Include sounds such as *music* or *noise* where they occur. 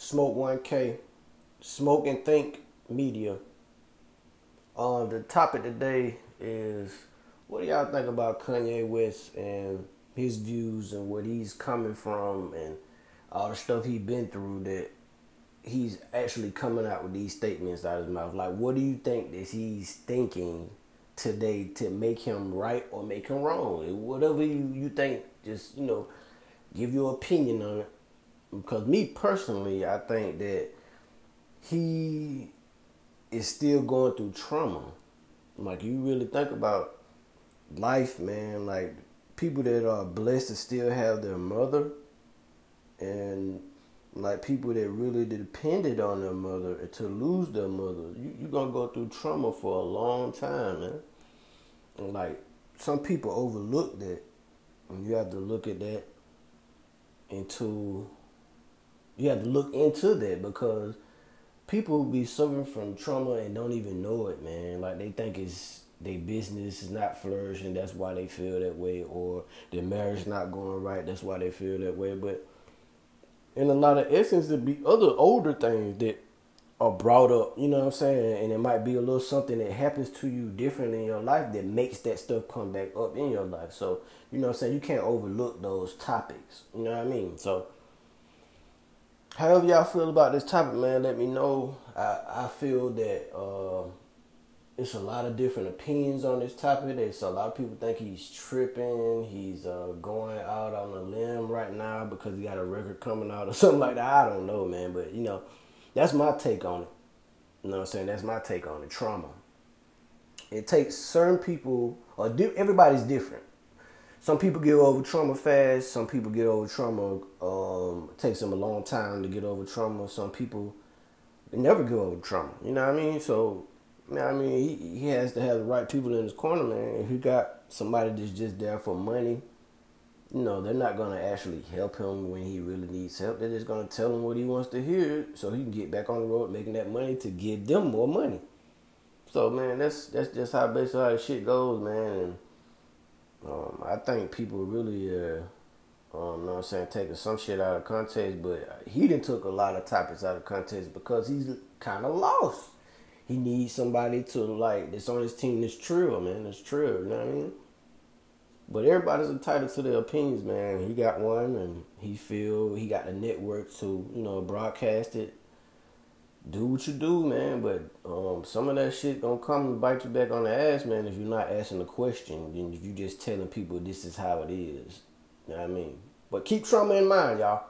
Smoke 1K, Smoke and Think Media. Uh, the topic today is what do y'all think about Kanye West and his views and what he's coming from and all the stuff he's been through that he's actually coming out with these statements out of his mouth. Like, what do you think that he's thinking today to make him right or make him wrong? Whatever you, you think, just, you know, give your opinion on it. Because me personally, I think that he is still going through trauma. Like, you really think about life, man. Like, people that are blessed to still have their mother and like people that really depended on their mother to lose their mother, you you gonna go through trauma for a long time, man. And like some people overlook that, and you have to look at that into. You have to look into that because people be suffering from trauma and don't even know it, man. Like they think it's their business is not flourishing, that's why they feel that way, or their marriage not going right, that's why they feel that way. But in a lot of essence, there be other older things that are brought up, you know what I'm saying? And it might be a little something that happens to you different in your life that makes that stuff come back up in your life. So, you know what I'm saying? You can't overlook those topics. You know what I mean? So, however y'all feel about this topic, man, let me know. I, I feel that uh, it's a lot of different opinions on this topic. There's a lot of people think he's tripping. He's uh, going out on a limb right now because he got a record coming out or *laughs* something like that. I don't know, man. But you know, that's my take on it. You know what I'm saying? That's my take on it. Trauma. It takes certain people, or di- everybody's different. Some people get over trauma fast. Some people get over trauma. Um, takes them a long time to get over trauma. Some people never get over trauma. You know what I mean? So I mean, he, he has to have the right people in his corner, man. If he got somebody that's just there for money, you know, they're not gonna actually help him when he really needs help. They're just gonna tell him what he wants to hear, so he can get back on the road making that money to give them more money. So man, that's that's just how basically how shit goes, man. And um, I think people really, uh, um, you know what I'm saying, taking some shit out of context, but he didn't took a lot of topics out of context because he's kind of lost he needs somebody to like that's on his team that's true, man. That's true, you know what I mean? But everybody's entitled to their opinions, man. He got one and he feel he got the network to, you know, broadcast it. Do what you do, man. But um, some of that shit gonna come and bite you back on the ass, man, if you're not asking the question. Then you just telling people this is how it is. You know what I mean? But keep trauma in mind, y'all.